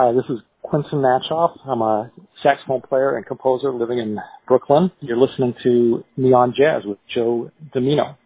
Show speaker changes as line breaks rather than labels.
Hi, this is Quinsin Nachoff. I'm a saxophone player and composer living in Brooklyn. You're listening to Neon Jazz with Joe Dimino.